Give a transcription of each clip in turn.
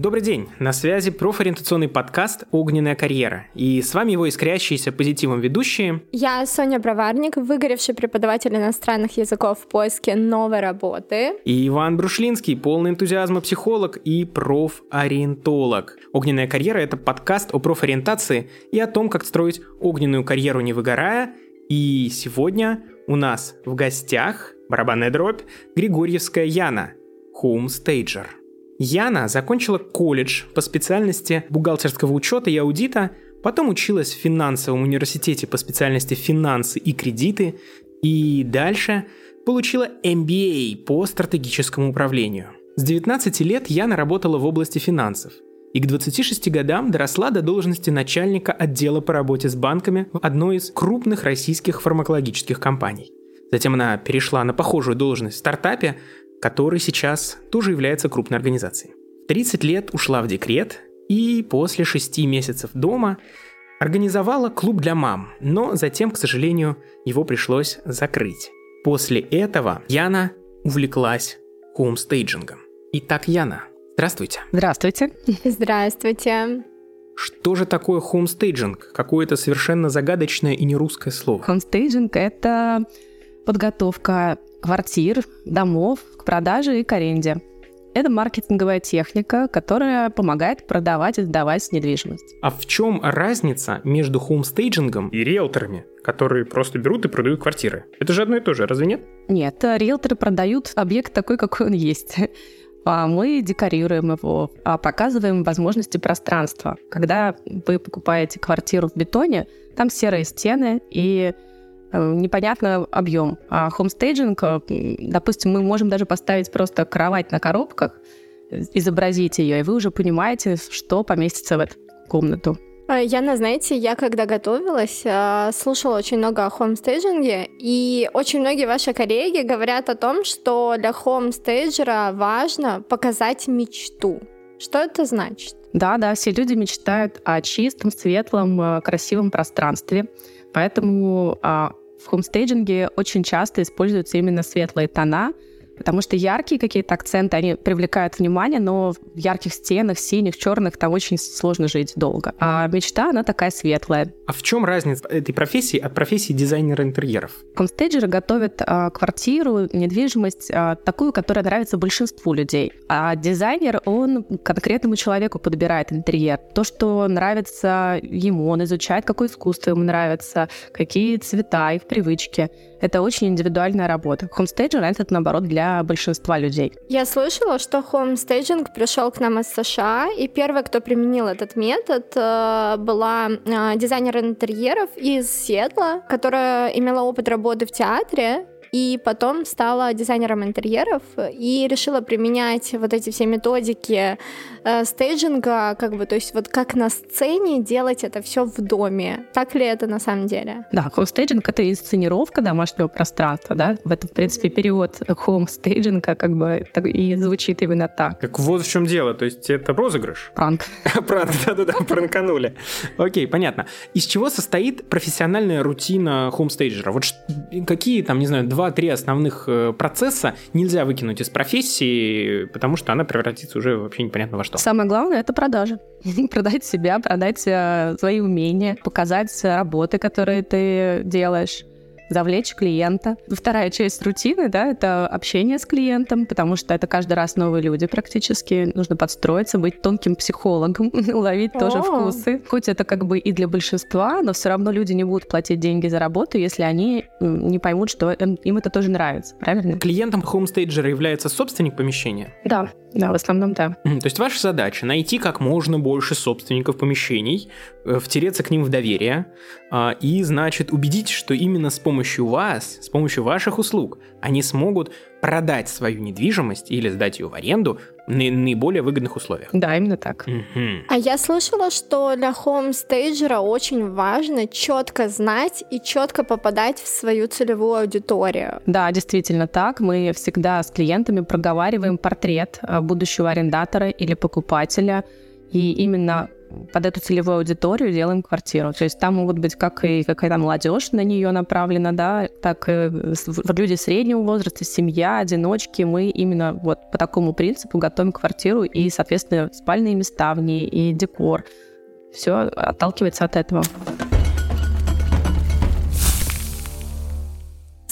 Добрый день, на связи профориентационный подкаст «Огненная карьера». И с вами его искрящиеся позитивом ведущие. Я Соня Броварник, выгоревший преподаватель иностранных языков в поиске новой работы. И Иван Брушлинский, полный энтузиазма психолог и профориентолог. «Огненная карьера» — это подкаст о профориентации и о том, как строить огненную карьеру не выгорая. И сегодня у нас в гостях барабанная дробь Григорьевская Яна, хоумстейджер. Яна закончила колледж по специальности бухгалтерского учета и аудита, потом училась в финансовом университете по специальности финансы и кредиты, и дальше получила MBA по стратегическому управлению. С 19 лет Яна работала в области финансов и к 26 годам доросла до должности начальника отдела по работе с банками в одной из крупных российских фармакологических компаний. Затем она перешла на похожую должность в стартапе, который сейчас тоже является крупной организацией. 30 лет ушла в декрет и после 6 месяцев дома организовала клуб для мам, но затем, к сожалению, его пришлось закрыть. После этого Яна увлеклась хоумстейджингом. Итак, Яна, здравствуйте. Здравствуйте. Здравствуйте. Что же такое хоумстейджинг? Какое-то совершенно загадочное и не русское слово. Хоумстейджинг — это подготовка квартир, домов к продаже и к аренде. Это маркетинговая техника, которая помогает продавать и сдавать недвижимость. А в чем разница между хоумстейджингом и риэлторами, которые просто берут и продают квартиры? Это же одно и то же, разве нет? Нет, риэлторы продают объект такой, какой он есть. А мы декорируем его, а показываем возможности пространства. Когда вы покупаете квартиру в бетоне, там серые стены и непонятно объем. А хомстейджинг, э, допустим, мы можем даже поставить просто кровать на коробках, изобразить ее, и вы уже понимаете, что поместится в эту комнату. Э, Яна, знаете, я когда готовилась, слушала очень много о хомстейджинге, и очень многие ваши коллеги говорят о том, что для хомстейджера важно показать мечту. Что это значит? Да, да, все люди мечтают о чистом, светлом, красивом пространстве. Поэтому а, в хомстейджинге очень часто используются именно светлые тона, Потому что яркие какие-то акценты, они привлекают внимание, но в ярких стенах, синих, черных, там очень сложно жить долго. А мечта, она такая светлая. А в чем разница этой профессии от профессии дизайнера интерьеров? Констейджеры готовят а, квартиру, недвижимость, а, такую, которая нравится большинству людей. А дизайнер, он конкретному человеку подбирает интерьер. То, что нравится ему, он изучает, какое искусство ему нравится, какие цвета, их привычки. Это очень индивидуальная работа. Хомстейджер — это, наоборот, для большинства людей. Я слышала, что хомстейджинг пришел к нам из США, и первая, кто применил этот метод, э, была э, дизайнер интерьеров из Сиэтла, которая имела опыт работы в театре, и потом стала дизайнером интерьеров и решила применять вот эти все методики э, стейджинга, как бы, то есть вот как на сцене делать это все в доме. Так ли это на самом деле? Да, хоум-стейджинг — это инсценировка домашнего пространства, да, в этом, в принципе, перевод хоум-стейджинга как бы и звучит именно так. Так вот в чем дело, то есть это розыгрыш? Пранк. Пранк, да-да-да, пранканули. Окей, понятно. Из чего состоит профессиональная рутина хоум-стейджера? Вот какие там, не знаю, два два-три основных э, процесса нельзя выкинуть из профессии, потому что она превратится уже вообще непонятно во что. Самое главное — это продажи. продать себя, продать э, свои умения, показать работы, которые ты делаешь завлечь клиента. Вторая часть рутины, да, это общение с клиентом, потому что это каждый раз новые люди практически. Нужно подстроиться, быть тонким психологом, уловить тоже вкусы. Хоть это как бы и для большинства, но все равно люди не будут платить деньги за работу, если они не поймут, что им это тоже нравится, правильно? Клиентом хоумстейджера является собственник помещения? Да, да, в основном да. То есть ваша задача найти как можно больше собственников помещений, втереться к ним в доверие а, и, значит, убедить, что именно с помощью вас, с помощью ваших услуг, они смогут продать свою недвижимость или сдать ее в аренду на наиболее выгодных условиях. Да, именно так. Угу. А я слышала, что для хоумстейджера очень важно четко знать и четко попадать в свою целевую аудиторию. Да, действительно так. Мы всегда с клиентами проговариваем портрет э, будущего арендатора или покупателя. И именно под эту целевую аудиторию делаем квартиру. То есть там могут быть как и какая-то молодежь на нее направлена, да, так и люди среднего возраста, семья, одиночки. Мы именно вот по такому принципу готовим квартиру и, соответственно, спальные места в ней и декор. Все отталкивается от этого.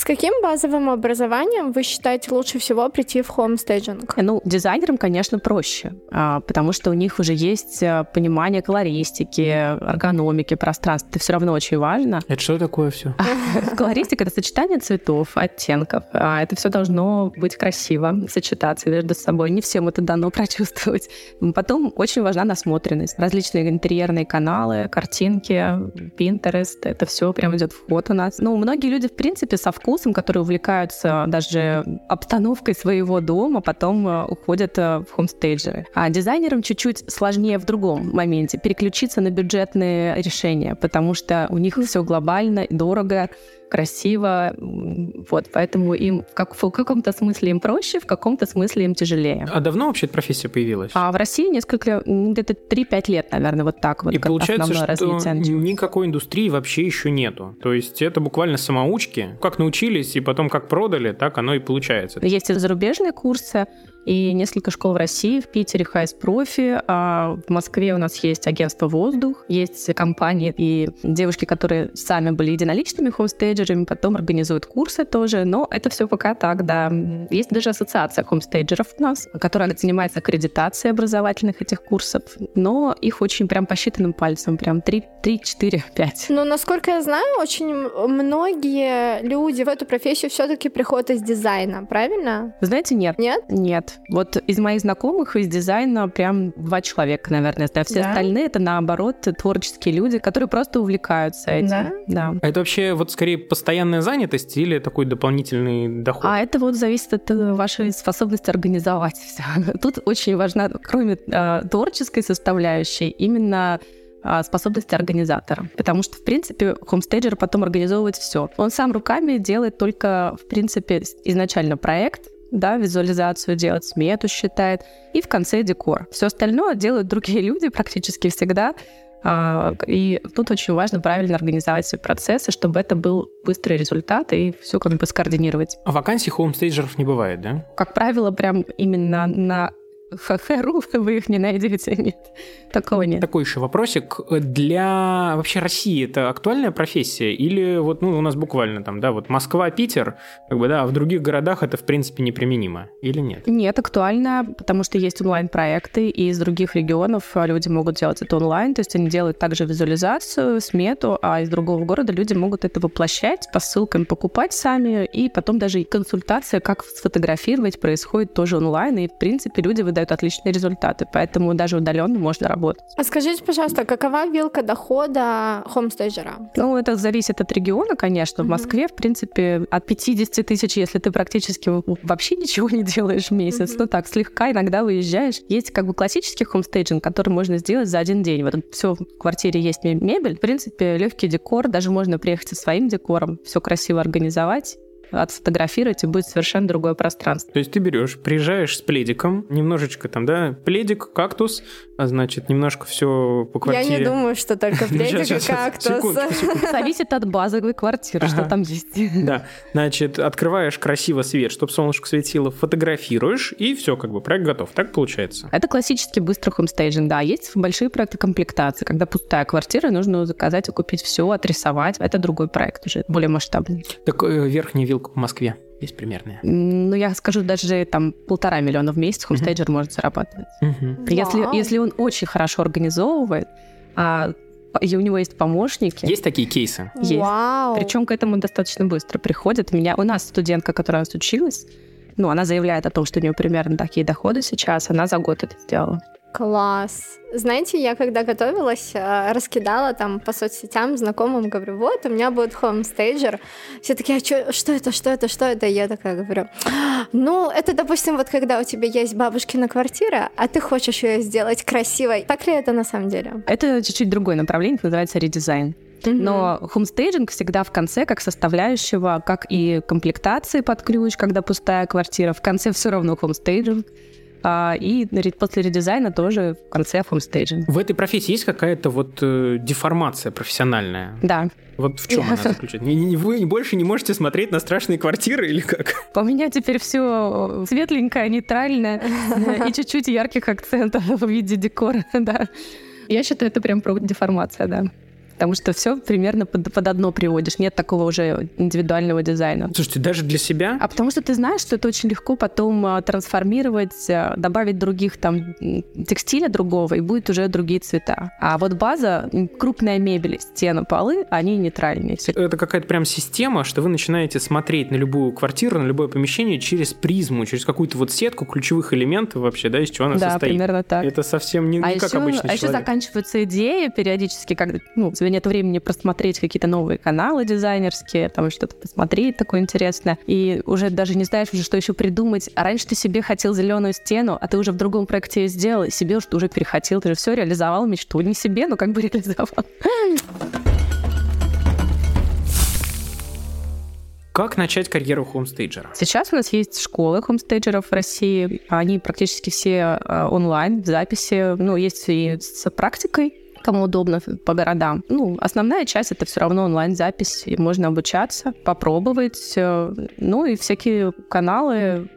Каким базовым образованием вы считаете лучше всего прийти в хомстейджинг? Ну, дизайнерам, конечно, проще, а, потому что у них уже есть э, понимание колористики, эргономики, пространства. Это все равно очень важно. Это что такое все? Колористика — это сочетание цветов, оттенков. А, это все должно быть красиво, сочетаться между собой. Не всем это дано прочувствовать. Потом очень важна насмотренность. Различные интерьерные каналы, картинки, Pinterest. Это все прям идет в ход у нас. Ну, многие люди, в принципе, со вкусом вкусом, которые увлекаются даже обстановкой своего дома, потом э, уходят э, в хомстейджеры. А дизайнерам чуть-чуть сложнее в другом моменте переключиться на бюджетные решения, потому что у них все глобально, дорого, красиво. Вот, поэтому им как, в каком-то смысле им проще, в каком-то смысле им тяжелее. А давно вообще эта профессия появилась? А в России несколько, где-то 3-5 лет, наверное, вот так вот. И получается, что развитие. никакой индустрии вообще еще нету. То есть это буквально самоучки. Как научились и потом как продали, так оно и получается. Есть и зарубежные курсы, и несколько школ в России, в Питере Хайс Профи, а в Москве у нас есть агентство «Воздух», есть компании и девушки, которые сами были единоличными хомстейджерами, потом организуют курсы тоже, но это все пока так, да. Есть даже ассоциация хомстейджеров у нас, которая занимается аккредитацией образовательных этих курсов, но их очень прям по считанным пальцам, прям 3, 3 4, 5. Ну, насколько я знаю, очень многие люди в эту профессию все-таки приходят из дизайна, правильно? Вы знаете, нет. Нет? Нет. Вот из моих знакомых из дизайна прям два человека, наверное, да. Все да? остальные это наоборот творческие люди, которые просто увлекаются этим. Да. да. А это вообще вот скорее постоянная занятость или такой дополнительный доход? А это вот зависит от э, вашей способности организовать все. Тут очень важна, кроме э, творческой составляющей, именно а, способности организатора. Потому что, в принципе, хомстейджер потом организовывает все. Он сам руками делает только, в принципе, изначально проект, да, визуализацию делать, смету считает, и в конце декор. Все остальное делают другие люди практически всегда. А, и тут очень важно правильно организовать все процессы, чтобы это был быстрый результат и все как бы скоординировать. А вакансий хоумстейджеров не бывает, да? Как правило, прям именно на ХХРУ вы их не найдете, нет. Такого нет. Такой еще вопросик. Для вообще России это актуальная профессия? Или вот, ну, у нас буквально там, да, вот Москва, Питер, как бы, да, а в других городах это, в принципе, неприменимо? Или нет? Нет, актуально, потому что есть онлайн-проекты, и из других регионов люди могут делать это онлайн, то есть они делают также визуализацию, смету, а из другого города люди могут это воплощать, по ссылкам покупать сами, и потом даже и консультация, как сфотографировать, происходит тоже онлайн, и, в принципе, люди выдают дают отличные результаты, поэтому даже удаленно можно работать. А скажите, пожалуйста, какова вилка дохода хомстейджера? Ну, это зависит от региона, конечно. В Москве, в принципе, от 50 тысяч, если ты практически вообще ничего не делаешь в месяц, ну так, слегка иногда выезжаешь. Есть как бы классический хомстейджинг, который можно сделать за один день. Вот все в квартире есть мебель, в принципе, легкий декор, даже можно приехать со своим декором, все красиво организовать отфотографировать, и будет совершенно другое пространство. То есть ты берешь, приезжаешь с пледиком, немножечко там, да, пледик, кактус, а значит, немножко все по квартире. Я не думаю, что только пледик и кактус. Зависит от базовой квартиры, что там есть. Да, значит, открываешь красиво свет, чтобы солнышко светило, фотографируешь, и все, как бы, проект готов. Так получается? Это классический быстрый хомстейджинг, да. Есть большие проекты комплектации, когда пустая квартира, нужно заказать и купить все, отрисовать. Это другой проект уже, более масштабный. Так э, верхний вилка вилка по Москве есть примерная? Ну, я скажу, даже там полтора миллиона в месяц хомстейджер uh-huh. может зарабатывать. Uh-huh. Если, если он очень хорошо организовывает, а и у него есть помощники. Есть такие кейсы? Есть. Вау. Причем к этому достаточно быстро приходят. У меня, у нас студентка, которая у нас училась, ну, она заявляет о том, что у нее примерно такие доходы сейчас, она за год это сделала. Класс. Знаете, я когда готовилась, э, раскидала там по соцсетям знакомым, говорю, вот, у меня будет хомстейджер. Все такие, а чё, что это, что это, что это? И я такая говорю, ну, это, допустим, вот когда у тебя есть бабушкина квартира, а ты хочешь ее сделать красивой. Так ли это на самом деле? Это чуть-чуть другое направление, называется редизайн. Но хомстейджинг всегда в конце как составляющего, как и комплектации под ключ, когда пустая квартира. В конце все равно хомстейджинг а, и после редизайна тоже в конце хомстейджинг. В этой профессии есть какая-то вот э, деформация профессиональная? Да. Вот в чем она заключается? Вы больше не можете смотреть на страшные квартиры или как? У меня теперь все светленькое, нейтральное и чуть-чуть ярких акцентов в виде декора, да. Я считаю, это прям про деформация, да потому что все примерно под, под одно приводишь. Нет такого уже индивидуального дизайна. Слушайте, даже для себя? А потому что ты знаешь, что это очень легко потом а, трансформировать, а, добавить других там текстиля другого, и будет уже другие цвета. А вот база, крупная мебель, стены, полы, они нейтральные. Это какая-то прям система, что вы начинаете смотреть на любую квартиру, на любое помещение через призму, через какую-то вот сетку ключевых элементов вообще, да, из чего она да, состоит. Да, примерно так. Это совсем не, а не как еще, обычный А человек. еще заканчиваются идеи периодически, когда, ну, тебя нет времени просмотреть какие-то новые каналы дизайнерские, там что-то посмотреть такое интересное, и уже даже не знаешь уже, что еще придумать. А раньше ты себе хотел зеленую стену, а ты уже в другом проекте ее сделал, и себе уже, уже перехотел, ты же все реализовал мечту. Не себе, но как бы реализовал. Как начать карьеру хомстейджера? Сейчас у нас есть школы хомстейджеров в России. Они практически все э, онлайн, в записи. Ну, есть и с практикой кому удобно по городам. Ну, основная часть это все равно онлайн-запись, и можно обучаться, попробовать. Э, ну и всякие каналы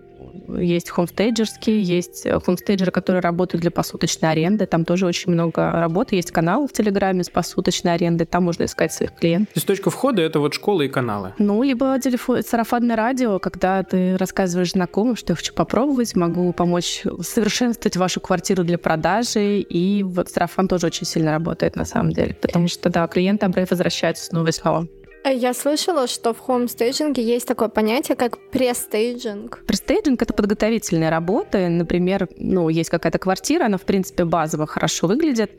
есть хомстейджерские, есть э, хомстейджеры, которые работают для посуточной аренды. Там тоже очень много работы. Есть каналы в Телеграме с посуточной арендой. Там можно искать своих клиентов. То есть точка входа — это вот школы и каналы? Ну, либо телефон, сарафанное радио, когда ты рассказываешь знакомым, что я хочу попробовать, могу помочь совершенствовать вашу квартиру для продажи. И вот сарафан тоже очень сильно работает на самом деле. Потому что, да, клиенты возвращаются снова и снова. Я слышала, что в хомстейджинге есть такое понятие, как престейджинг. Престейджинг — это подготовительные работы. Например, ну, есть какая-то квартира, она, в принципе, базово хорошо выглядит,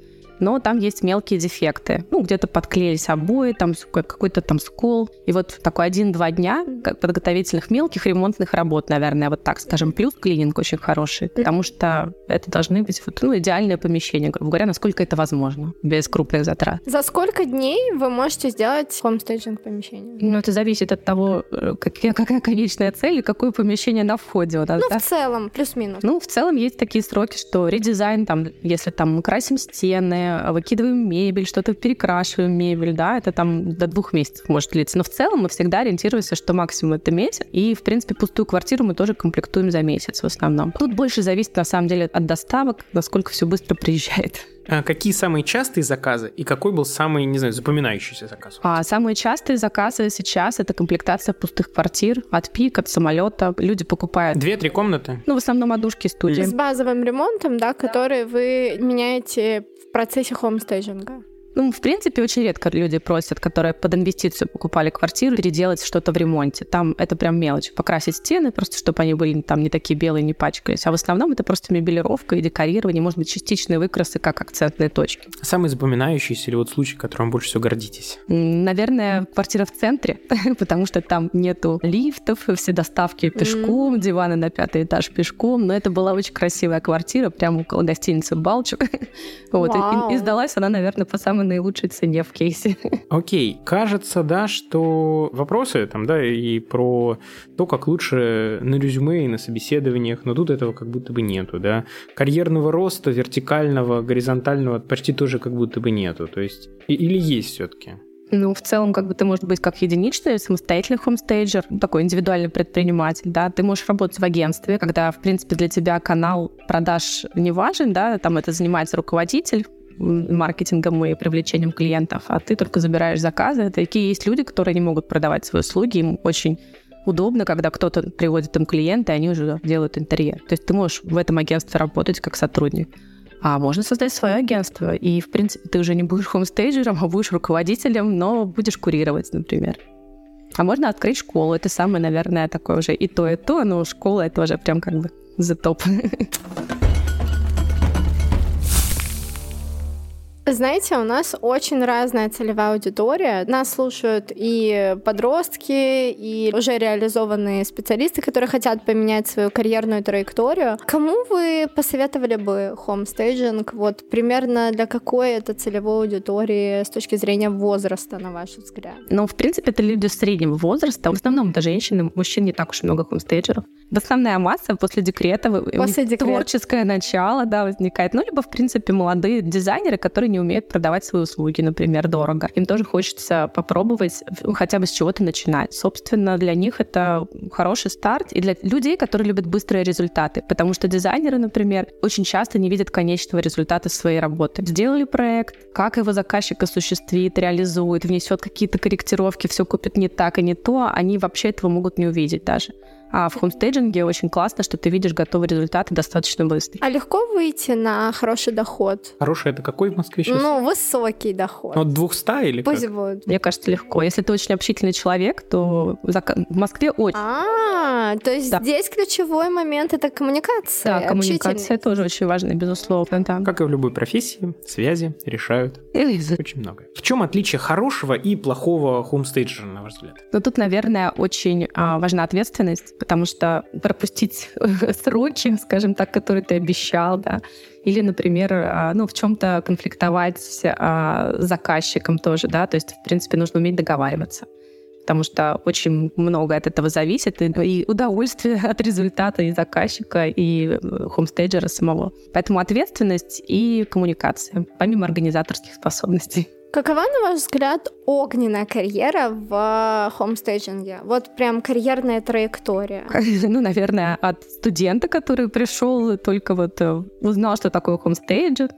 но там есть мелкие дефекты. Ну, где-то подклеились обои, там какой-то там скол. И вот такой один-два дня подготовительных мелких ремонтных работ, наверное, вот так скажем. Плюс клининг очень хороший, потому что это должны быть вот, ну, идеальное помещение, грубо говоря, насколько это возможно, без крупных затрат. За сколько дней вы можете сделать хомстейджинг помещения? Ну, это зависит от того, э, какая, какая конечная цель и какое помещение на входе у нас. Ну, да? в целом, плюс-минус. Ну, в целом есть такие сроки, что редизайн, там, если там мы красим стены, выкидываем мебель, что-то перекрашиваем мебель, да, это там до двух месяцев может длиться. Но в целом мы всегда ориентируемся, что максимум это месяц. И, в принципе, пустую квартиру мы тоже комплектуем за месяц в основном. Тут больше зависит, на самом деле, от доставок, насколько все быстро приезжает. А какие самые частые заказы и какой был самый, не знаю, запоминающийся заказ? А самые частые заказы сейчас это комплектация пустых квартир от пик, от самолета. Люди покупают. Две-три комнаты? Ну, в основном одушки студии. С базовым ремонтом, да, который вы меняете процессе хомстейджинга. Ну, в принципе, очень редко люди просят, которые под инвестицию покупали квартиру, переделать что-то в ремонте. Там это прям мелочь. Покрасить стены, просто чтобы они были там не такие белые, не пачкались. А в основном это просто мебелировка и декорирование, может быть, частичные выкрасы, как акцентные точки. Самый запоминающийся или вот случай, которым больше всего гордитесь? Наверное, квартира в центре, потому что там нету лифтов, все доставки пешком, диваны на пятый этаж пешком. Но это была очень красивая квартира, прямо около гостиницы «Балчук». вот. И сдалась она, наверное, по самой самой наилучшей цене в кейсе. Окей, okay. кажется, да, что вопросы там, да, и про то, как лучше на резюме и на собеседованиях, но тут этого как будто бы нету, да. Карьерного роста, вертикального, горизонтального почти тоже как будто бы нету, то есть или есть все-таки? Ну, в целом, как бы ты можешь быть как единичный, самостоятельный хомстейджер, такой индивидуальный предприниматель, да, ты можешь работать в агентстве, когда, в принципе, для тебя канал продаж не важен, да, там это занимается руководитель, маркетингом и привлечением клиентов, а ты только забираешь заказы. Такие есть люди, которые не могут продавать свои услуги, им очень удобно, когда кто-то приводит им клиента, и они уже делают интерьер. То есть ты можешь в этом агентстве работать как сотрудник. А можно создать свое агентство, и, в принципе, ты уже не будешь хомстейджером, а будешь руководителем, но будешь курировать, например. А можно открыть школу. Это самое, наверное, такое уже и то, и то, но школа — это уже прям как бы за топ. Знаете, у нас очень разная целевая аудитория. Нас слушают и подростки, и уже реализованные специалисты, которые хотят поменять свою карьерную траекторию. Кому вы посоветовали бы хомстейджинг? Вот примерно для какой это целевой аудитории с точки зрения возраста, на ваш взгляд? Ну, в принципе, это люди среднего возраста. В основном это женщины, мужчин не так уж много хомстейджеров. Основная масса после декрета, после декрета. творческое начало, да, возникает. Ну, либо, в принципе, молодые дизайнеры, которые не умеют продавать свои услуги, например, дорого. Им тоже хочется попробовать хотя бы с чего-то начинать. Собственно, для них это хороший старт. И для людей, которые любят быстрые результаты. Потому что дизайнеры, например, очень часто не видят конечного результата своей работы. Сделали проект, как его заказчик осуществит, реализует, внесет какие-то корректировки, все купит не так и не то, они вообще этого могут не увидеть даже. А в хомстейджинге очень классно, что ты видишь готовые результаты достаточно быстро. А легко выйти на хороший доход? Хороший это какой в Москве сейчас? Ну, высокий доход. От 200 или Пусть как? будет. Мне кажется, легко. Если ты очень общительный человек, то в Москве очень. А, то есть да. здесь ключевой момент это коммуникация. Да, коммуникация тоже очень важна, безусловно. Да. Как и в любой профессии, связи решают очень много. В чем отличие хорошего и плохого хомстейджера, на ваш взгляд? Ну, тут, наверное, очень а, важна ответственность потому что пропустить сроки, скажем так, которые ты обещал, да, или, например, а, ну, в чем-то конфликтовать а, с заказчиком тоже, да, то есть, в принципе, нужно уметь договариваться потому что очень много от этого зависит, и удовольствие от результата и заказчика, и э, хомстейджера самого. Поэтому ответственность и коммуникация, помимо организаторских способностей. Какова, на ваш взгляд, огненная карьера в хомстейджинге? Вот прям карьерная траектория. Ну, наверное, от студента, который пришел, только вот э, узнал, что такое хомстейджинг,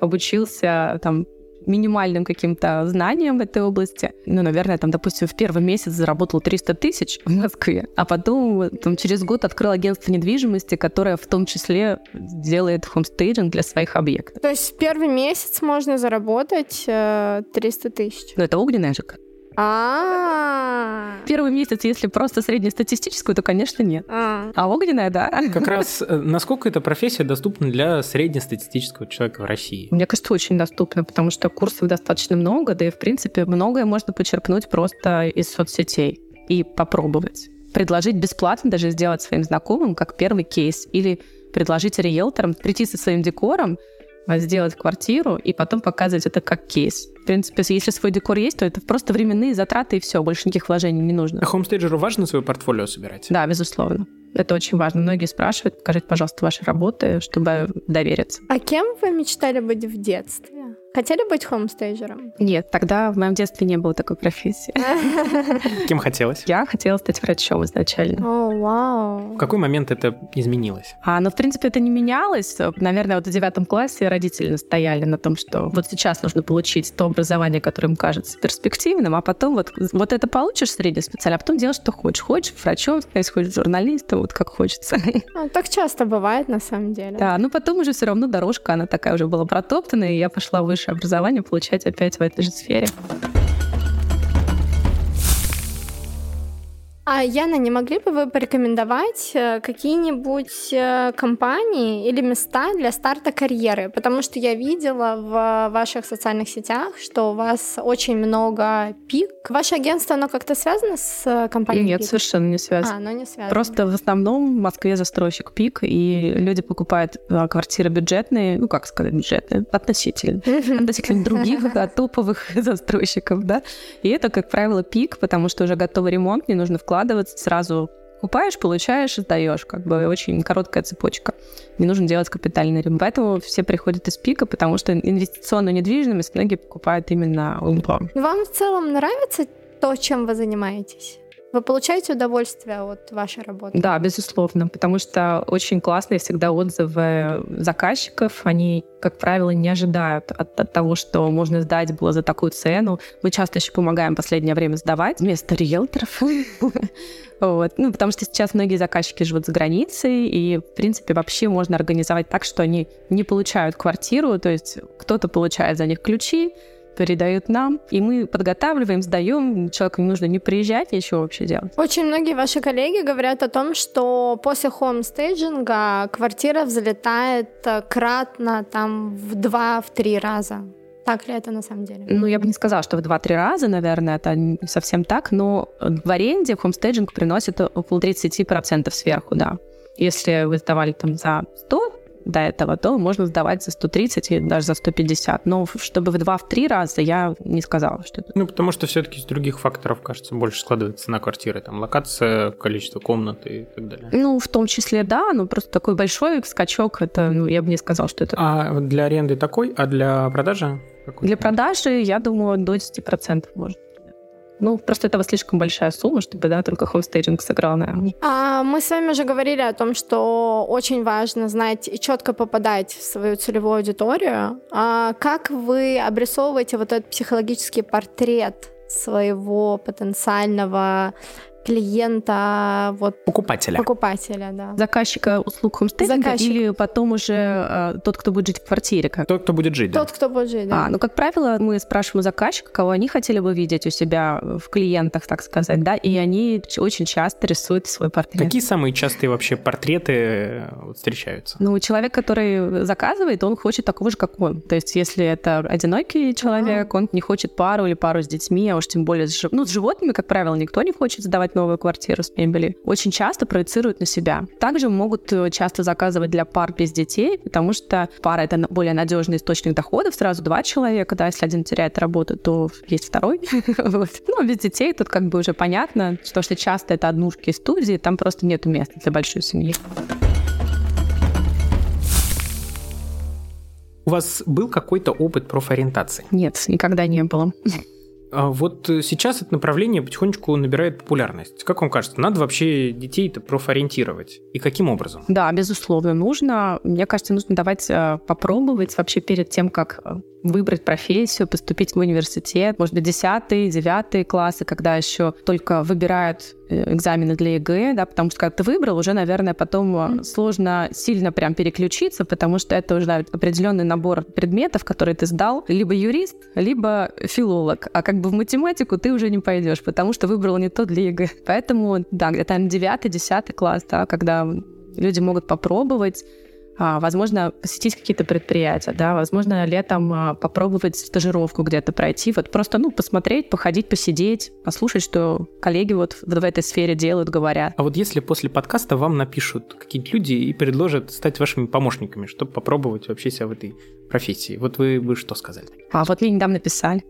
обучился там минимальным каким-то знанием в этой области. Ну, наверное, там, допустим, в первый месяц заработал 300 тысяч в Москве, а потом там, через год открыл агентство недвижимости, которое в том числе делает хомстейджинг для своих объектов. То есть в первый месяц можно заработать э, 300 тысяч? Ну, это огненная ЖК. А. Первый месяц, если просто среднестатистическую, то, конечно, нет. А, а огненная, да. Как раз э, насколько эта профессия доступна для среднестатистического человека в России? Мне кажется, очень доступна, потому что курсов достаточно много, да и, в принципе, многое можно почерпнуть просто из соцсетей и попробовать. Предложить бесплатно даже сделать своим знакомым как первый кейс или предложить риэлторам прийти со своим декором, сделать квартиру и потом показывать это как кейс. В принципе, если свой декор есть, то это просто временные затраты и все, больше никаких вложений не нужно. А хомстейджеру важно свое портфолио собирать? Да, безусловно. Это очень важно. Многие спрашивают, покажите, пожалуйста, ваши работы, чтобы довериться. А кем вы мечтали быть в детстве? Хотели быть хомстейджером? Нет, тогда в моем детстве не было такой профессии. Кем хотелось? Я хотела стать врачом изначально. О, вау. В какой момент это изменилось? А, ну, в принципе, это не менялось. Наверное, вот в девятом классе родители настояли на том, что вот сейчас нужно получить то образование, которое им кажется перспективным, а потом вот, вот это получишь среднее специально, а потом делаешь, что хочешь. Хочешь врачом, хочешь журналистом, вот как хочется. Ну, так часто бывает, на самом деле. Да, ну потом уже все равно дорожка, она такая уже была протоптана, и я пошла высшее образование получать опять в этой же сфере. А, Яна, не могли бы вы порекомендовать э, какие-нибудь э, компании или места для старта карьеры? Потому что я видела в ваших социальных сетях, что у вас очень много пик. Ваше агентство, оно как-то связано с э, компанией Нет, пик? совершенно не связано. А, оно не связано. Просто в основном в Москве застройщик пик, и люди покупают квартиры бюджетные, ну, как сказать, бюджетные, относительно. Относительно других топовых застройщиков, да. И это, как правило, пик, потому что уже готовый ремонт, не нужно вкладывать вкладываться, сразу купаешь, получаешь, сдаешь. Как бы очень короткая цепочка. Не нужно делать капитальный ремонт. Поэтому все приходят из пика, потому что инвестиционную недвижимость многие покупают именно у Вам в целом нравится то, чем вы занимаетесь? Вы получаете удовольствие от вашей работы? Да, безусловно, потому что очень классные всегда отзывы заказчиков. Они, как правило, не ожидают от, от того, что можно сдать было за такую цену. Мы часто еще помогаем в последнее время сдавать вместо риэлторов. Вот. Ну, потому что сейчас многие заказчики живут за границей, и, в принципе, вообще можно организовать так, что они не получают квартиру, то есть кто-то получает за них ключи, передают нам, и мы подготавливаем, сдаем. Человеку не нужно не приезжать, ничего вообще делать. Очень многие ваши коллеги говорят о том, что после хомстейджинга квартира взлетает э, кратно там в два, в три раза. Так ли это на самом деле? Ну, я бы не сказала, что в 2-3 раза, наверное, это не совсем так, но в аренде хомстейджинг приносит около 30% сверху, да. Если вы сдавали там за 100 до этого, то можно сдавать за 130 и даже за 150. Но чтобы в 2-3 раза я не сказала, что это. Ну, потому что все-таки из других факторов, кажется, больше складывается на квартиры. Там локация, количество комнат и так далее. Ну, в том числе, да, но просто такой большой скачок, это, ну, я бы не сказала, что это... А для аренды такой, а для продажи? Для продажи, я думаю, до 10% может. Ну, просто этого слишком большая сумма, чтобы, да, только хостейджинг сыграл, наверное. А, мы с вами уже говорили о том, что очень важно знать и четко попадать в свою целевую аудиторию. А как вы обрисовываете вот этот психологический портрет своего потенциального клиента, вот покупателя. Покупателя, да. Заказчика услуг хомстейдинга Заказчик. или потом уже э, тот, кто будет жить в квартире? Как? Тот, кто будет жить, да. Тот, кто будет жить, да. А, ну, как правило, мы спрашиваем у заказчика, кого они хотели бы видеть у себя в клиентах, так сказать, да, и они очень часто рисуют свой портрет. Какие самые частые вообще портреты э, встречаются? Ну, человек, который заказывает, он хочет такого же, как он. То есть, если это одинокий человек, он не хочет пару или пару с детьми, а уж тем более с, ну, с животными, как правило, никто не хочет сдавать покупать новую квартиру с мебелью, очень часто проецируют на себя. Также могут э, часто заказывать для пар без детей, потому что пара — это более надежный источник доходов, сразу два человека, да, если один теряет работу, то есть второй. Ну, без детей тут как бы уже понятно, что, что часто это однушки и студии, там просто нет места для большой семьи. У вас был какой-то опыт профориентации? Нет, никогда не было. А вот э, сейчас это направление потихонечку набирает популярность. Как вам кажется, надо вообще детей-то профориентировать? И каким образом? Да, безусловно, нужно. Мне кажется, нужно давать э, попробовать вообще перед тем, как э, выбрать профессию, поступить в университет, может быть, 10 9 классы, когда еще только выбирают экзамены для ЕГЭ, да, потому что когда ты выбрал, уже, наверное, потом м-м, сложно сильно прям переключиться, потому что это уже определенный набор предметов, которые ты сдал, либо юрист, либо филолог, а как бы в математику ты уже не пойдешь, потому что выбрал не то для ЕГЭ. Поэтому, да, где-то 9-10 класс, да, когда люди могут попробовать, возможно, посетить какие-то предприятия, да, возможно, летом а, попробовать стажировку где-то пройти, вот просто, ну, посмотреть, походить, посидеть, послушать, что коллеги вот в этой сфере делают, говорят. А вот если после подкаста вам напишут какие-то люди и предложат стать вашими помощниками, чтобы попробовать вообще себя в этой профессии. Вот вы бы что сказали? А вот мне недавно написали.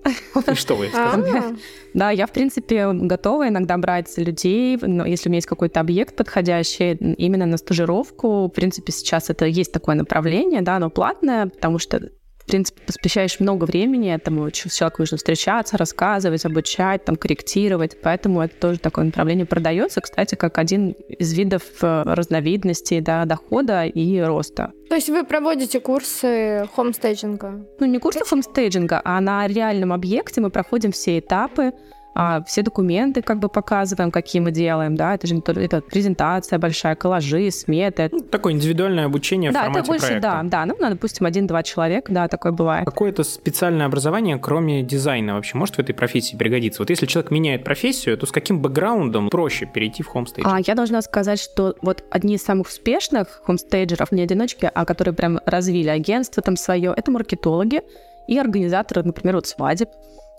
И что вы сказали? А. Да, я, в принципе, готова иногда брать людей, но если у меня есть какой-то объект подходящий именно на стажировку. В принципе, сейчас это есть такое направление, да, оно платное, потому что в принципе, посвящаешь много времени этому, с человеком нужно встречаться, рассказывать, обучать, там, корректировать, поэтому это тоже такое направление продается, кстати, как один из видов э, разновидностей да, дохода и роста. То есть вы проводите курсы хомстейджинга? Ну, не курсы хомстейджинга, а на реальном объекте мы проходим все этапы, а, все документы как бы показываем, какие мы делаем, да, это же не только это презентация большая, коллажи, сметы. Ну, такое индивидуальное обучение да, в формате это больше, проекта. да, да, ну, допустим, один-два человека, да, такое бывает. Какое-то специальное образование, кроме дизайна, вообще может в этой профессии пригодиться? Вот если человек меняет профессию, то с каким бэкграундом проще перейти в хомстейдж? А, я должна сказать, что вот одни из самых успешных хомстейджеров, не одиночки, а которые прям развили агентство там свое, это маркетологи и организаторы, например, вот свадеб.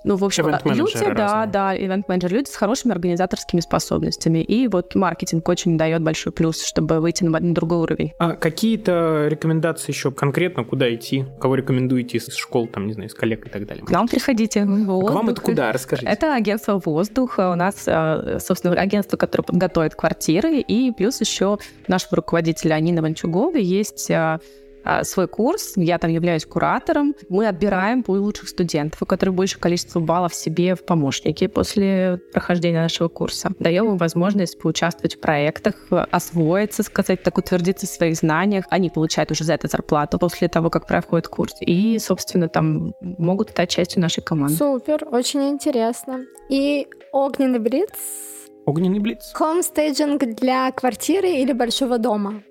Ну, в общем, люди, разные. да, да, ивент-менеджер, люди с хорошими организаторскими способностями. И вот маркетинг очень дает большой плюс, чтобы выйти на, на другой уровень. А какие-то рекомендации еще конкретно, куда идти? Кого рекомендуете из школ, там, не знаю, из коллег и так далее? К нам приходите. Воздух. А к вам это куда? Расскажите. Это агентство «Воздух». У нас, э, собственно, агентство, которое подготовит квартиры. И плюс еще нашего руководителя Анина Ванчугова есть а, свой курс, я там являюсь куратором. Мы отбираем лучших студентов, у которых больше количество баллов себе в помощнике после прохождения нашего курса. Даем им возможность поучаствовать в проектах, освоиться, сказать, так утвердиться в своих знаниях. Они получают уже за это зарплату после того, как проходят курс. И, собственно, там могут стать частью нашей команды. Супер, очень интересно. И огненный блиц Огненный блиц. Хомстейджинг для квартиры или большого дома?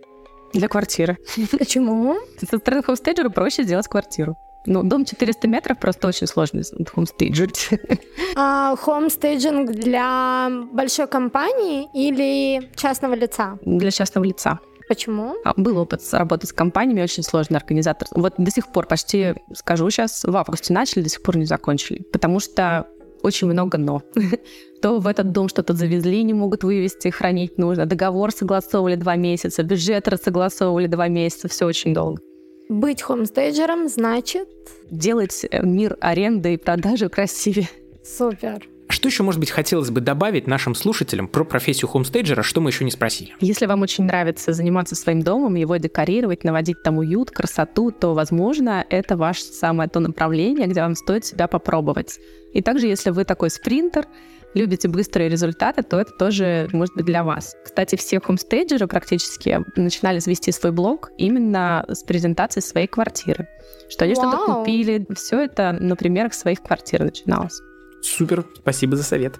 Для квартиры. Почему? Со стороны хомстейджера проще сделать квартиру. Ну, дом 400 метров просто очень сложно хомстейджить. А хомстейджинг для большой компании или частного лица? Для частного лица. Почему? А, был опыт работы с компаниями, очень сложный организатор. Вот до сих пор почти, скажу сейчас, в августе начали, до сих пор не закончили. Потому что очень много «но». То в этот дом что-то завезли, не могут вывести, хранить нужно. Договор согласовывали два месяца, бюджет согласовывали два месяца, все очень долго. Быть хомстейджером значит... Делать э, мир аренды и продажи красивее. Супер. Что еще, может быть, хотелось бы добавить нашим слушателям про профессию хомстейджера, что мы еще не спросили? Если вам очень нравится заниматься своим домом, его декорировать, наводить там уют, красоту, то, возможно, это ваше самое то направление, где вам стоит себя попробовать. И также, если вы такой спринтер, любите быстрые результаты, то это тоже может быть для вас. Кстати, все хомстейджеры практически начинали завести свой блог именно с презентацией своей квартиры. Что они что-то купили. Все это на примерах своих квартир начиналось. Супер, спасибо за совет.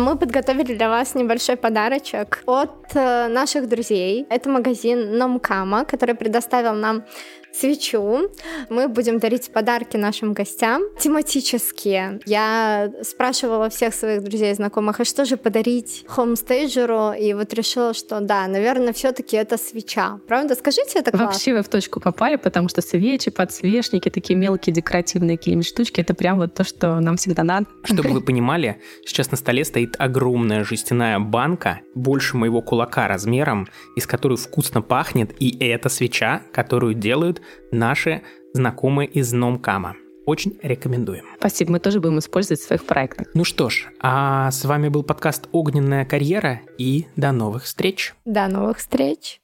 Мы подготовили для вас небольшой подарочек от э, наших друзей. Это магазин Номкама, который предоставил нам свечу. Мы будем дарить подарки нашим гостям тематические. Я спрашивала всех своих друзей и знакомых, а что же подарить хомстейджеру? И вот решила, что да, наверное, все таки это свеча. Правда? Скажите, это классно? Вообще вы в точку попали, потому что свечи, подсвечники, такие мелкие декоративные какие-нибудь штучки, это прям вот то, что нам всегда надо. Чтобы вы понимали, сейчас на столе стоит огромная жестяная банка, больше моего кулака размером, из которой вкусно пахнет, и это свеча, которую делают наши знакомые из Номкама. Очень рекомендуем. Спасибо, мы тоже будем использовать в своих проектах. Ну что ж, а с вами был подкаст «Огненная карьера» и до новых встреч. До новых встреч.